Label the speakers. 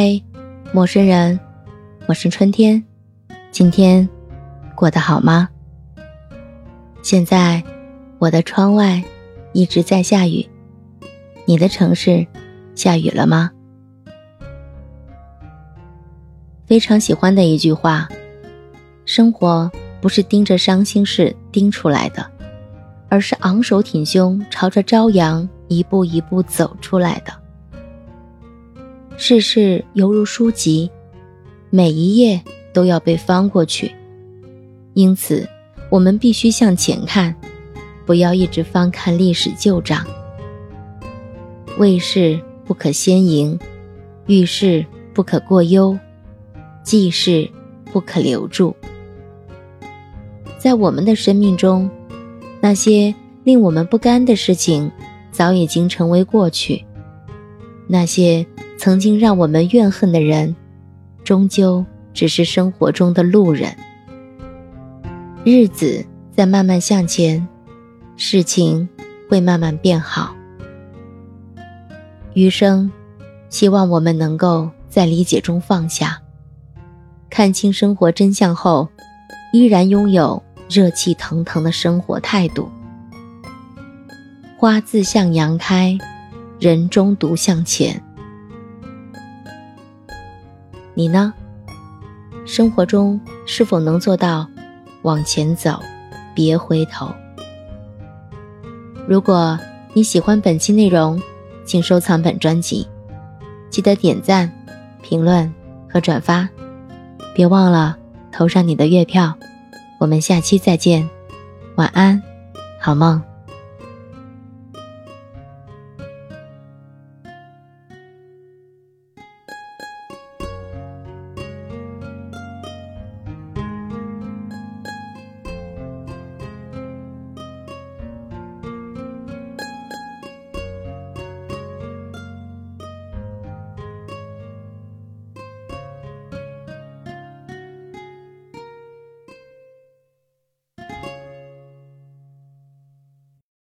Speaker 1: 嗨，陌生人，我是春天。今天过得好吗？现在我的窗外一直在下雨，你的城市下雨了吗？非常喜欢的一句话：生活不是盯着伤心事盯出来的，而是昂首挺胸朝着朝阳一步一步走出来的。世事犹如书籍，每一页都要被翻过去。因此，我们必须向前看，不要一直翻看历史旧账。未事不可先迎，遇事不可过忧，记事不可留住。在我们的生命中，那些令我们不甘的事情，早已经成为过去。那些。曾经让我们怨恨的人，终究只是生活中的路人。日子在慢慢向前，事情会慢慢变好。余生，希望我们能够在理解中放下，看清生活真相后，依然拥有热气腾腾的生活态度。花自向阳开，人终独向前。你呢？生活中是否能做到往前走，别回头？如果你喜欢本期内容，请收藏本专辑，记得点赞、评论和转发，别忘了投上你的月票。我们下期再见，晚安，好梦。